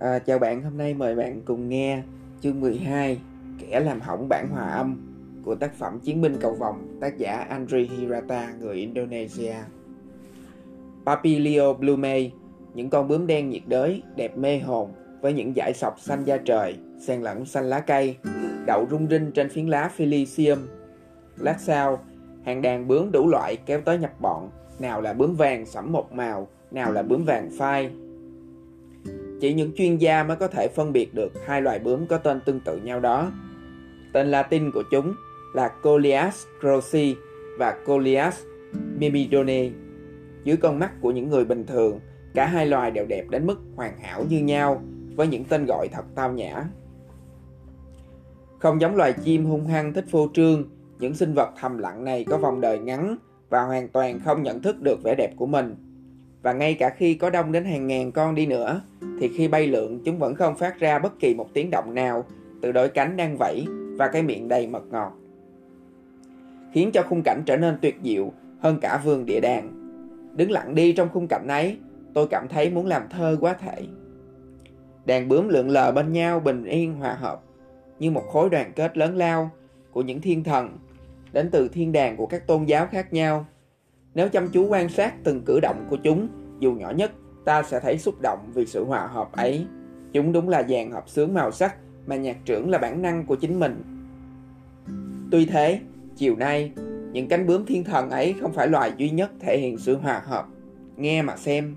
À, chào bạn, hôm nay mời bạn cùng nghe chương 12 Kẻ làm hỏng bản hòa âm của tác phẩm Chiến binh cầu vòng tác giả Andri Hirata người Indonesia. Papilio Blume, những con bướm đen nhiệt đới đẹp mê hồn với những dải sọc xanh da trời, xen lẫn xanh lá cây, đậu rung rinh trên phiến lá Philisium. Lát sau, hàng đàn bướm đủ loại kéo tới nhập bọn, nào là bướm vàng sẫm một màu, nào là bướm vàng phai, chỉ những chuyên gia mới có thể phân biệt được hai loài bướm có tên tương tự nhau đó. Tên Latin của chúng là Coleus grossi và Coleus mimidone. Dưới con mắt của những người bình thường, cả hai loài đều đẹp đến mức hoàn hảo như nhau với những tên gọi thật tao nhã. Không giống loài chim hung hăng thích phô trương, những sinh vật thầm lặng này có vòng đời ngắn và hoàn toàn không nhận thức được vẻ đẹp của mình. Và ngay cả khi có đông đến hàng ngàn con đi nữa, thì khi bay lượn chúng vẫn không phát ra bất kỳ một tiếng động nào từ đôi cánh đang vẫy và cái miệng đầy mật ngọt. Khiến cho khung cảnh trở nên tuyệt diệu hơn cả vườn địa đàng. Đứng lặng đi trong khung cảnh ấy, tôi cảm thấy muốn làm thơ quá thể. Đàn bướm lượn lờ bên nhau bình yên hòa hợp, như một khối đoàn kết lớn lao của những thiên thần đến từ thiên đàng của các tôn giáo khác nhau. Nếu chăm chú quan sát từng cử động của chúng, dù nhỏ nhất, ta sẽ thấy xúc động vì sự hòa hợp ấy. Chúng đúng là dàn hợp sướng màu sắc mà nhạc trưởng là bản năng của chính mình. Tuy thế, chiều nay, những cánh bướm thiên thần ấy không phải loài duy nhất thể hiện sự hòa hợp. Nghe mà xem.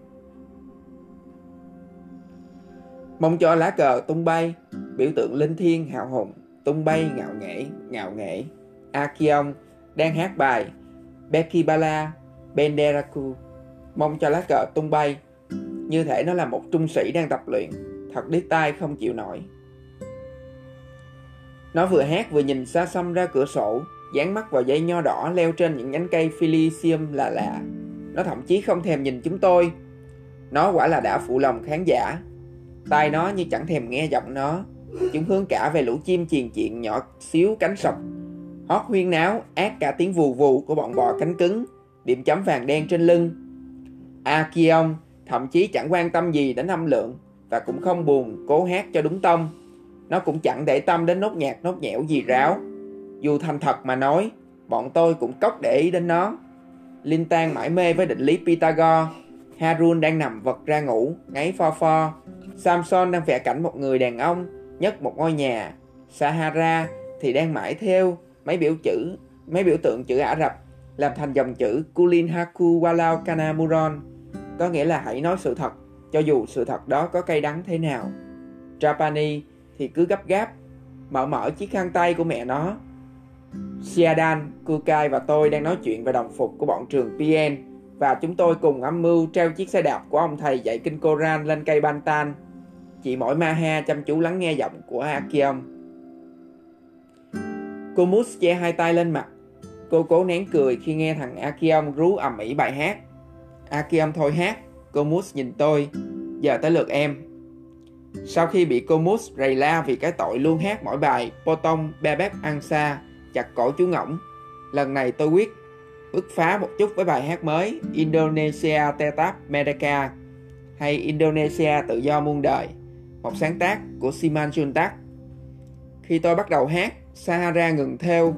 Mong cho lá cờ tung bay, biểu tượng linh thiêng hào hùng, tung bay ngạo nghễ, ngạo nghễ. Akion đang hát bài Becky Bala Benderaku. Mong cho lá cờ tung bay, như thể nó là một trung sĩ đang tập luyện, thật đít tai không chịu nổi. Nó vừa hát vừa nhìn xa xăm ra cửa sổ, dán mắt vào dây nho đỏ leo trên những nhánh cây Philisium là lạ. Nó thậm chí không thèm nhìn chúng tôi. Nó quả là đã phụ lòng khán giả. Tai nó như chẳng thèm nghe giọng nó. Chúng hướng cả về lũ chim chiền chuyện nhỏ xíu cánh sọc. Hót huyên náo, ác cả tiếng vù vù của bọn bò cánh cứng, điểm chấm vàng đen trên lưng. Akion thậm chí chẳng quan tâm gì đến âm lượng và cũng không buồn cố hát cho đúng tông. Nó cũng chẳng để tâm đến nốt nhạc nốt nhẽo gì ráo. Dù thành thật mà nói, bọn tôi cũng cốc để ý đến nó. Linh Tan mãi mê với định lý Pythagore. Harun đang nằm vật ra ngủ, ngáy pho pho. Samson đang vẽ cảnh một người đàn ông nhất một ngôi nhà. Sahara thì đang mãi theo mấy biểu chữ, mấy biểu tượng chữ Ả Rập làm thành dòng chữ Kulin Haku Walau Kanamuron có nghĩa là hãy nói sự thật, cho dù sự thật đó có cay đắng thế nào. Trapani thì cứ gấp gáp, mở mở chiếc khăn tay của mẹ nó. Siadan, Kukai và tôi đang nói chuyện về đồng phục của bọn trường PN và chúng tôi cùng âm mưu treo chiếc xe đạp của ông thầy dạy kinh Koran lên cây Bantan. Chị mỗi Maha chăm chú lắng nghe giọng của Akion. Cô che hai tay lên mặt. Cô cố nén cười khi nghe thằng Akion rú ầm ĩ bài hát. Akiom thôi hát, cô Mus nhìn tôi, giờ tới lượt em. Sau khi bị cô Mus rầy la vì cái tội luôn hát mỗi bài Potong Bebek Ansa, chặt cổ chú ngỗng, lần này tôi quyết bứt phá một chút với bài hát mới Indonesia Tetap Merdeka hay Indonesia tự do muôn đời, một sáng tác của Siman Juntak. Khi tôi bắt đầu hát, Sahara ngừng theo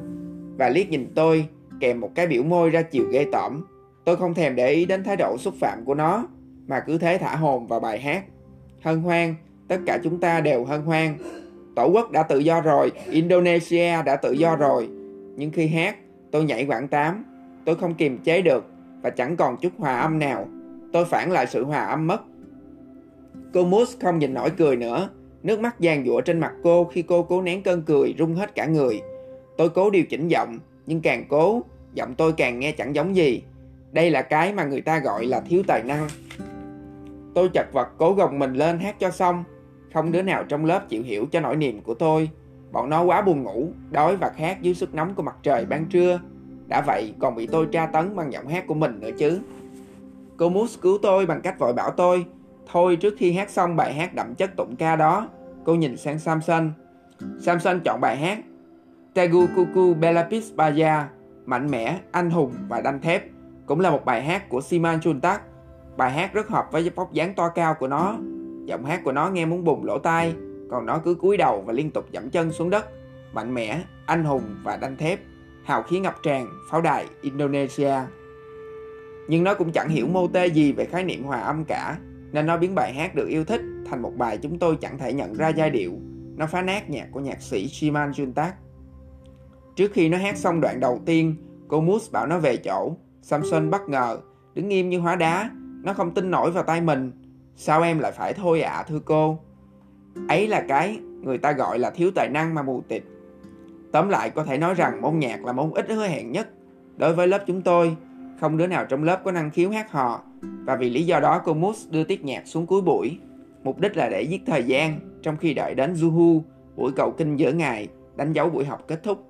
và liếc nhìn tôi kèm một cái biểu môi ra chiều ghê tởm Tôi không thèm để ý đến thái độ xúc phạm của nó, mà cứ thế thả hồn vào bài hát. Hân hoan, tất cả chúng ta đều hân hoan. Tổ quốc đã tự do rồi, Indonesia đã tự do rồi. Nhưng khi hát, tôi nhảy quảng tám. Tôi không kiềm chế được và chẳng còn chút hòa âm nào. Tôi phản lại sự hòa âm mất. Cô Mus không nhìn nổi cười nữa. Nước mắt giàn giụa trên mặt cô khi cô cố nén cơn cười rung hết cả người. Tôi cố điều chỉnh giọng, nhưng càng cố, giọng tôi càng nghe chẳng giống gì. Đây là cái mà người ta gọi là thiếu tài năng. Tôi chật vật cố gồng mình lên hát cho xong. Không đứa nào trong lớp chịu hiểu cho nỗi niềm của tôi. Bọn nó quá buồn ngủ, đói và khát dưới sức nóng của mặt trời ban trưa. Đã vậy còn bị tôi tra tấn bằng giọng hát của mình nữa chứ. Cô Moose cứu tôi bằng cách vội bảo tôi Thôi trước khi hát xong bài hát đậm chất tụng ca đó Cô nhìn sang Samson Samson chọn bài hát Tegukuku Belapis Baya Mạnh mẽ, anh hùng và đanh thép cũng là một bài hát của Siman Chuntak. Bài hát rất hợp với vóc dáng to cao của nó. Giọng hát của nó nghe muốn bùng lỗ tai, còn nó cứ cúi đầu và liên tục dẫm chân xuống đất. Mạnh mẽ, anh hùng và đanh thép, hào khí ngập tràn, pháo đài Indonesia. Nhưng nó cũng chẳng hiểu mô tê gì về khái niệm hòa âm cả, nên nó biến bài hát được yêu thích thành một bài chúng tôi chẳng thể nhận ra giai điệu. Nó phá nát nhạc của nhạc sĩ Shiman Juntak. Trước khi nó hát xong đoạn đầu tiên, cô Moose bảo nó về chỗ. Samson bất ngờ, đứng nghiêm như hóa đá. Nó không tin nổi vào tay mình. Sao em lại phải thôi ạ à, thưa cô? Ấy là cái người ta gọi là thiếu tài năng mà mù tịt. Tóm lại có thể nói rằng môn nhạc là môn ít hứa hẹn nhất. Đối với lớp chúng tôi, không đứa nào trong lớp có năng khiếu hát hò. Và vì lý do đó cô Moose đưa tiết nhạc xuống cuối buổi. Mục đích là để giết thời gian trong khi đợi đến Zuhu, buổi cầu kinh giữa ngày, đánh dấu buổi học kết thúc.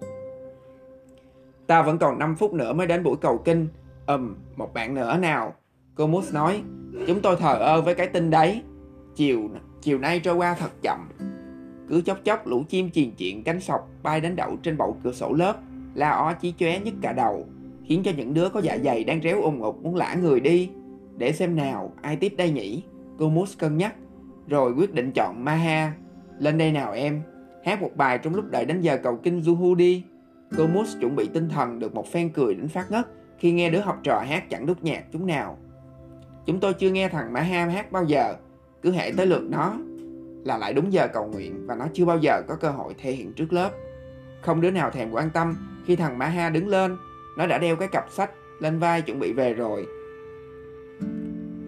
Ta vẫn còn 5 phút nữa mới đến buổi cầu kinh. Ừm, một bạn nữa nào. Cô Moose nói, chúng tôi thờ ơ với cái tin đấy. Chiều chiều nay trôi qua thật chậm. Cứ chốc chốc lũ chim chiền chuyện cánh sọc bay đến đậu trên bậu cửa sổ lớp, la ó chí chóe nhức cả đầu, khiến cho những đứa có dạ dày đang réo ùng ục muốn lả người đi. Để xem nào, ai tiếp đây nhỉ? Cô Moose cân nhắc, rồi quyết định chọn Maha. Lên đây nào em, hát một bài trong lúc đợi đến giờ cầu kinh Zuhu đi. Cô Moose chuẩn bị tinh thần được một phen cười đến phát ngất khi nghe đứa học trò hát chẳng đút nhạc chúng nào. Chúng tôi chưa nghe thằng Maha hát bao giờ, cứ hệ tới lượt nó là lại đúng giờ cầu nguyện và nó chưa bao giờ có cơ hội thể hiện trước lớp. Không đứa nào thèm quan tâm khi thằng Maha đứng lên, nó đã đeo cái cặp sách lên vai chuẩn bị về rồi.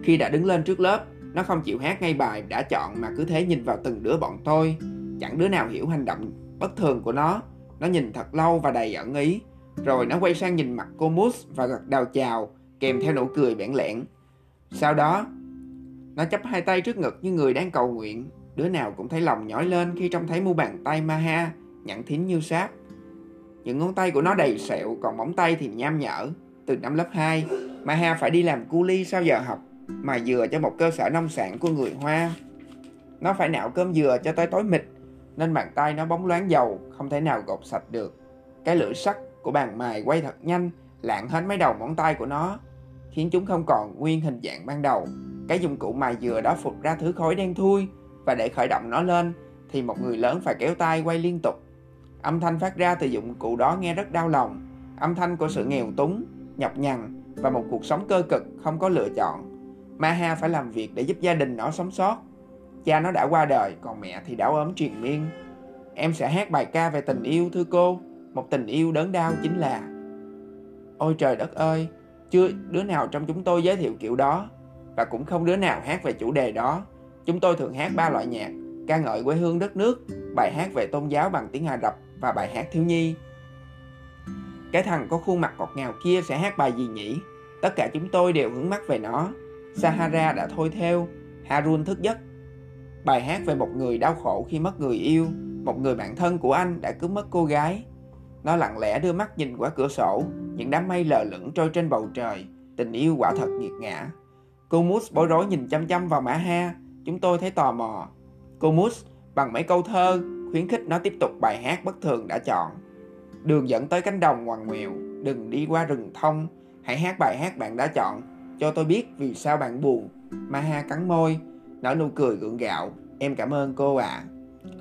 Khi đã đứng lên trước lớp, nó không chịu hát ngay bài đã chọn mà cứ thế nhìn vào từng đứa bọn tôi. Chẳng đứa nào hiểu hành động bất thường của nó. Nó nhìn thật lâu và đầy ẩn ý. Rồi nó quay sang nhìn mặt cô Moose và gật đầu chào, kèm theo nụ cười bẽn lẽn. Sau đó, nó chắp hai tay trước ngực như người đang cầu nguyện. Đứa nào cũng thấy lòng nhói lên khi trông thấy mu bàn tay Maha nhẵn thín như sáp. Những ngón tay của nó đầy sẹo, còn móng tay thì nham nhở. Từ năm lớp 2, Maha phải đi làm cu ly sau giờ học mà dừa cho một cơ sở nông sản của người Hoa. Nó phải nạo cơm dừa cho tới tối mịt, nên bàn tay nó bóng loáng dầu, không thể nào gột sạch được. Cái lưỡi sắt của bàn mài quay thật nhanh, lạng hết mấy đầu móng tay của nó, khiến chúng không còn nguyên hình dạng ban đầu. Cái dụng cụ mài dừa đó phụt ra thứ khói đen thui, và để khởi động nó lên thì một người lớn phải kéo tay quay liên tục. Âm thanh phát ra từ dụng cụ đó nghe rất đau lòng, âm thanh của sự nghèo túng, nhọc nhằn và một cuộc sống cơ cực không có lựa chọn. Maha phải làm việc để giúp gia đình nó sống sót. Cha nó đã qua đời, còn mẹ thì đã ốm triền miên. Em sẽ hát bài ca về tình yêu thưa cô. Một tình yêu đớn đau chính là Ôi trời đất ơi, chưa đứa nào trong chúng tôi giới thiệu kiểu đó và cũng không đứa nào hát về chủ đề đó. Chúng tôi thường hát ba loại nhạc, ca ngợi quê hương đất nước, bài hát về tôn giáo bằng tiếng Ả Rập và bài hát thiếu nhi. Cái thằng có khuôn mặt ngọt ngào kia sẽ hát bài gì nhỉ? Tất cả chúng tôi đều hướng mắt về nó. Sahara đã thôi theo, Harun thức giấc. Bài hát về một người đau khổ khi mất người yêu, một người bạn thân của anh đã cứ mất cô gái. Nó lặng lẽ đưa mắt nhìn qua cửa sổ, những đám mây lờ lững trôi trên bầu trời, tình yêu quả thật nghiệt ngã. Cô Mus bối rối nhìn chăm chăm vào Mã Ha, chúng tôi thấy tò mò. Cô Mus bằng mấy câu thơ khuyến khích nó tiếp tục bài hát bất thường đã chọn. Đường dẫn tới cánh đồng ngoằn ngoèo, đừng đi qua rừng thông, hãy hát bài hát bạn đã chọn cho tôi biết vì sao bạn buồn. Maha cắn môi, nở nụ cười gượng gạo. Em cảm ơn cô ạ. À.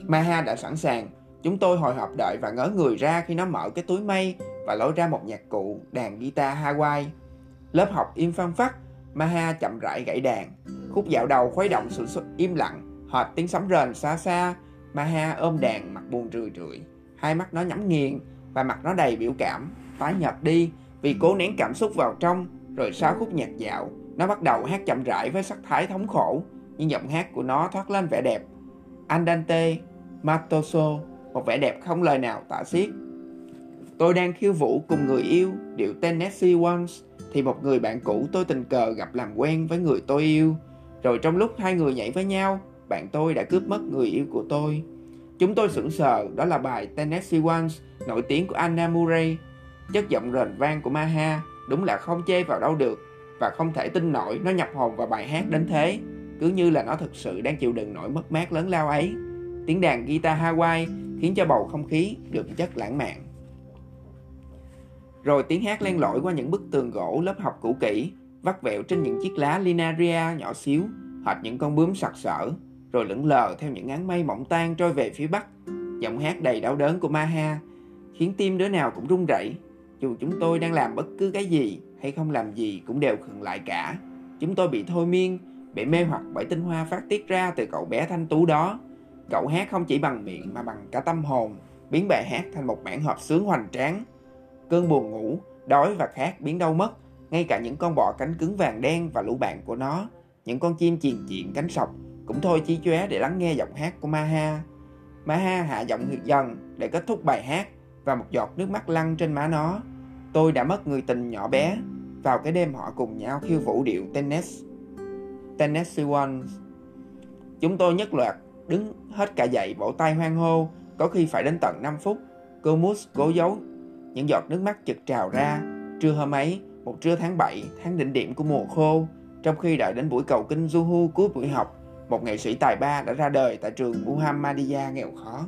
Maha đã sẵn sàng. Chúng tôi hồi hộp đợi và ngớ người ra khi nó mở cái túi mây và lôi ra một nhạc cụ đàn guitar Hawaii. Lớp học im phăng phắc, Maha chậm rãi gãy đàn. Khúc dạo đầu khuấy động sự im lặng, hệt tiếng sấm rền xa xa. Maha ôm đàn mặt buồn rười rượi. Hai mắt nó nhắm nghiền và mặt nó đầy biểu cảm, tái nhợt đi vì cố nén cảm xúc vào trong rồi sau khúc nhạc dạo, nó bắt đầu hát chậm rãi với sắc thái thống khổ, nhưng giọng hát của nó thoát lên vẻ đẹp. Andante, Matoso, một vẻ đẹp không lời nào tả xiết. Tôi đang khiêu vũ cùng người yêu, điệu Tennessee Once, thì một người bạn cũ tôi tình cờ gặp làm quen với người tôi yêu. Rồi trong lúc hai người nhảy với nhau, bạn tôi đã cướp mất người yêu của tôi. Chúng tôi sững sờ, đó là bài Tennessee Once, nổi tiếng của Anna Murray. Chất giọng rền vang của Maha đúng là không chê vào đâu được và không thể tin nổi nó nhập hồn vào bài hát đến thế cứ như là nó thực sự đang chịu đựng nỗi mất mát lớn lao ấy tiếng đàn guitar Hawaii khiến cho bầu không khí được chất lãng mạn rồi tiếng hát len lỏi qua những bức tường gỗ lớp học cũ kỹ vắt vẹo trên những chiếc lá linaria nhỏ xíu hệt những con bướm sặc sỡ rồi lững lờ theo những áng mây mỏng tan trôi về phía bắc. Giọng hát đầy đau đớn của Maha khiến tim đứa nào cũng run rẩy. Dù chúng tôi đang làm bất cứ cái gì hay không làm gì cũng đều khựng lại cả. Chúng tôi bị thôi miên, bị mê hoặc bởi tinh hoa phát tiết ra từ cậu bé thanh tú đó. Cậu hát không chỉ bằng miệng mà bằng cả tâm hồn, biến bài hát thành một bản hợp sướng hoành tráng. Cơn buồn ngủ, đói và khát biến đâu mất, ngay cả những con bọ cánh cứng vàng đen và lũ bạn của nó, những con chim chiền diện cánh sọc cũng thôi chí chóe để lắng nghe giọng hát của Maha. Maha hạ giọng dần để kết thúc bài hát và một giọt nước mắt lăn trên má nó. Tôi đã mất người tình nhỏ bé vào cái đêm họ cùng nhau khiêu vũ điệu tennis. Tennessee Ones. Chúng tôi nhất loạt đứng hết cả dậy vỗ tay hoan hô, có khi phải đến tận 5 phút. Cô Moose cố giấu những giọt nước mắt chực trào ra. Trưa hôm ấy, một trưa tháng 7, tháng đỉnh điểm của mùa khô, trong khi đợi đến buổi cầu kinh Juhu cuối buổi học, một nghệ sĩ tài ba đã ra đời tại trường Muhammadiyah nghèo khó.